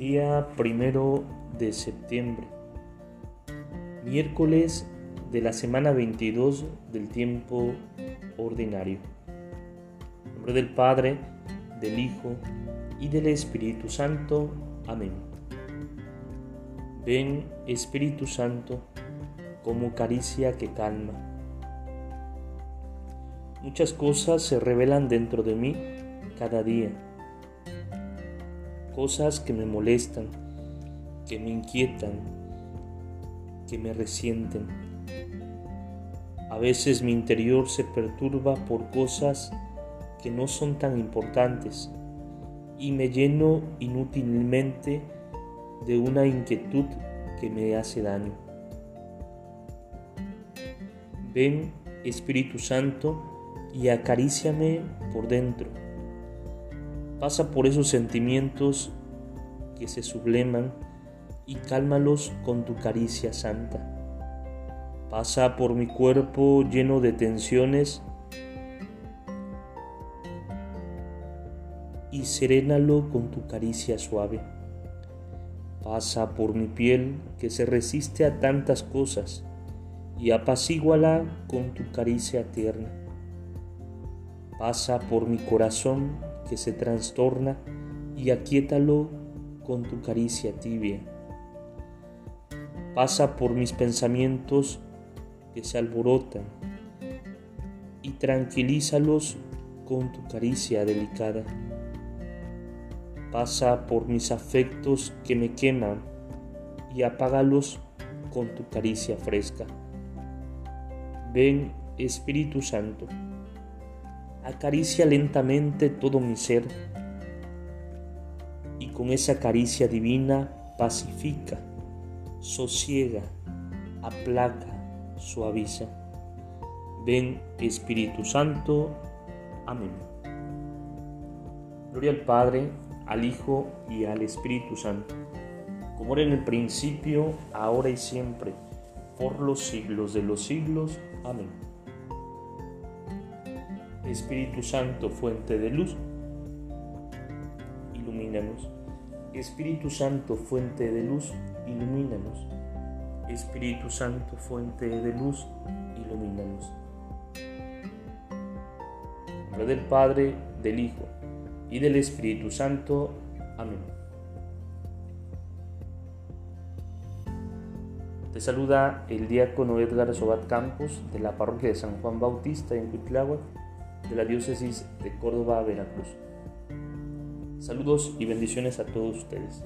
Día primero de septiembre, miércoles de la semana 22 del tiempo ordinario. En nombre del Padre, del Hijo y del Espíritu Santo. Amén. Ven, Espíritu Santo, como caricia que calma. Muchas cosas se revelan dentro de mí cada día cosas que me molestan, que me inquietan, que me resienten. A veces mi interior se perturba por cosas que no son tan importantes y me lleno inútilmente de una inquietud que me hace daño. Ven, Espíritu Santo, y acaríciame por dentro Pasa por esos sentimientos que se subleman y cálmalos con tu caricia santa. Pasa por mi cuerpo lleno de tensiones y serénalo con tu caricia suave. Pasa por mi piel que se resiste a tantas cosas y apacíguala con tu caricia tierna. Pasa por mi corazón que se trastorna y aquíétalo con tu caricia tibia. Pasa por mis pensamientos que se alborotan y tranquilízalos con tu caricia delicada. Pasa por mis afectos que me queman y apágalos con tu caricia fresca. Ven Espíritu Santo acaricia lentamente todo mi ser y con esa caricia divina pacifica, sosiega, aplaca, suaviza. Ven Espíritu Santo. Amén. Gloria al Padre, al Hijo y al Espíritu Santo, como era en el principio, ahora y siempre, por los siglos de los siglos. Amén. Espíritu Santo, fuente de luz, ilumínanos. Espíritu Santo, fuente de luz, ilumínanos. Espíritu Santo, fuente de luz, ilumínanos. En nombre del Padre, del Hijo y del Espíritu Santo. Amén. Te saluda el diácono Edgar Sobat Campos de la parroquia de San Juan Bautista en Cuitláhuac de la diócesis de Córdoba, Veracruz. Saludos y bendiciones a todos ustedes.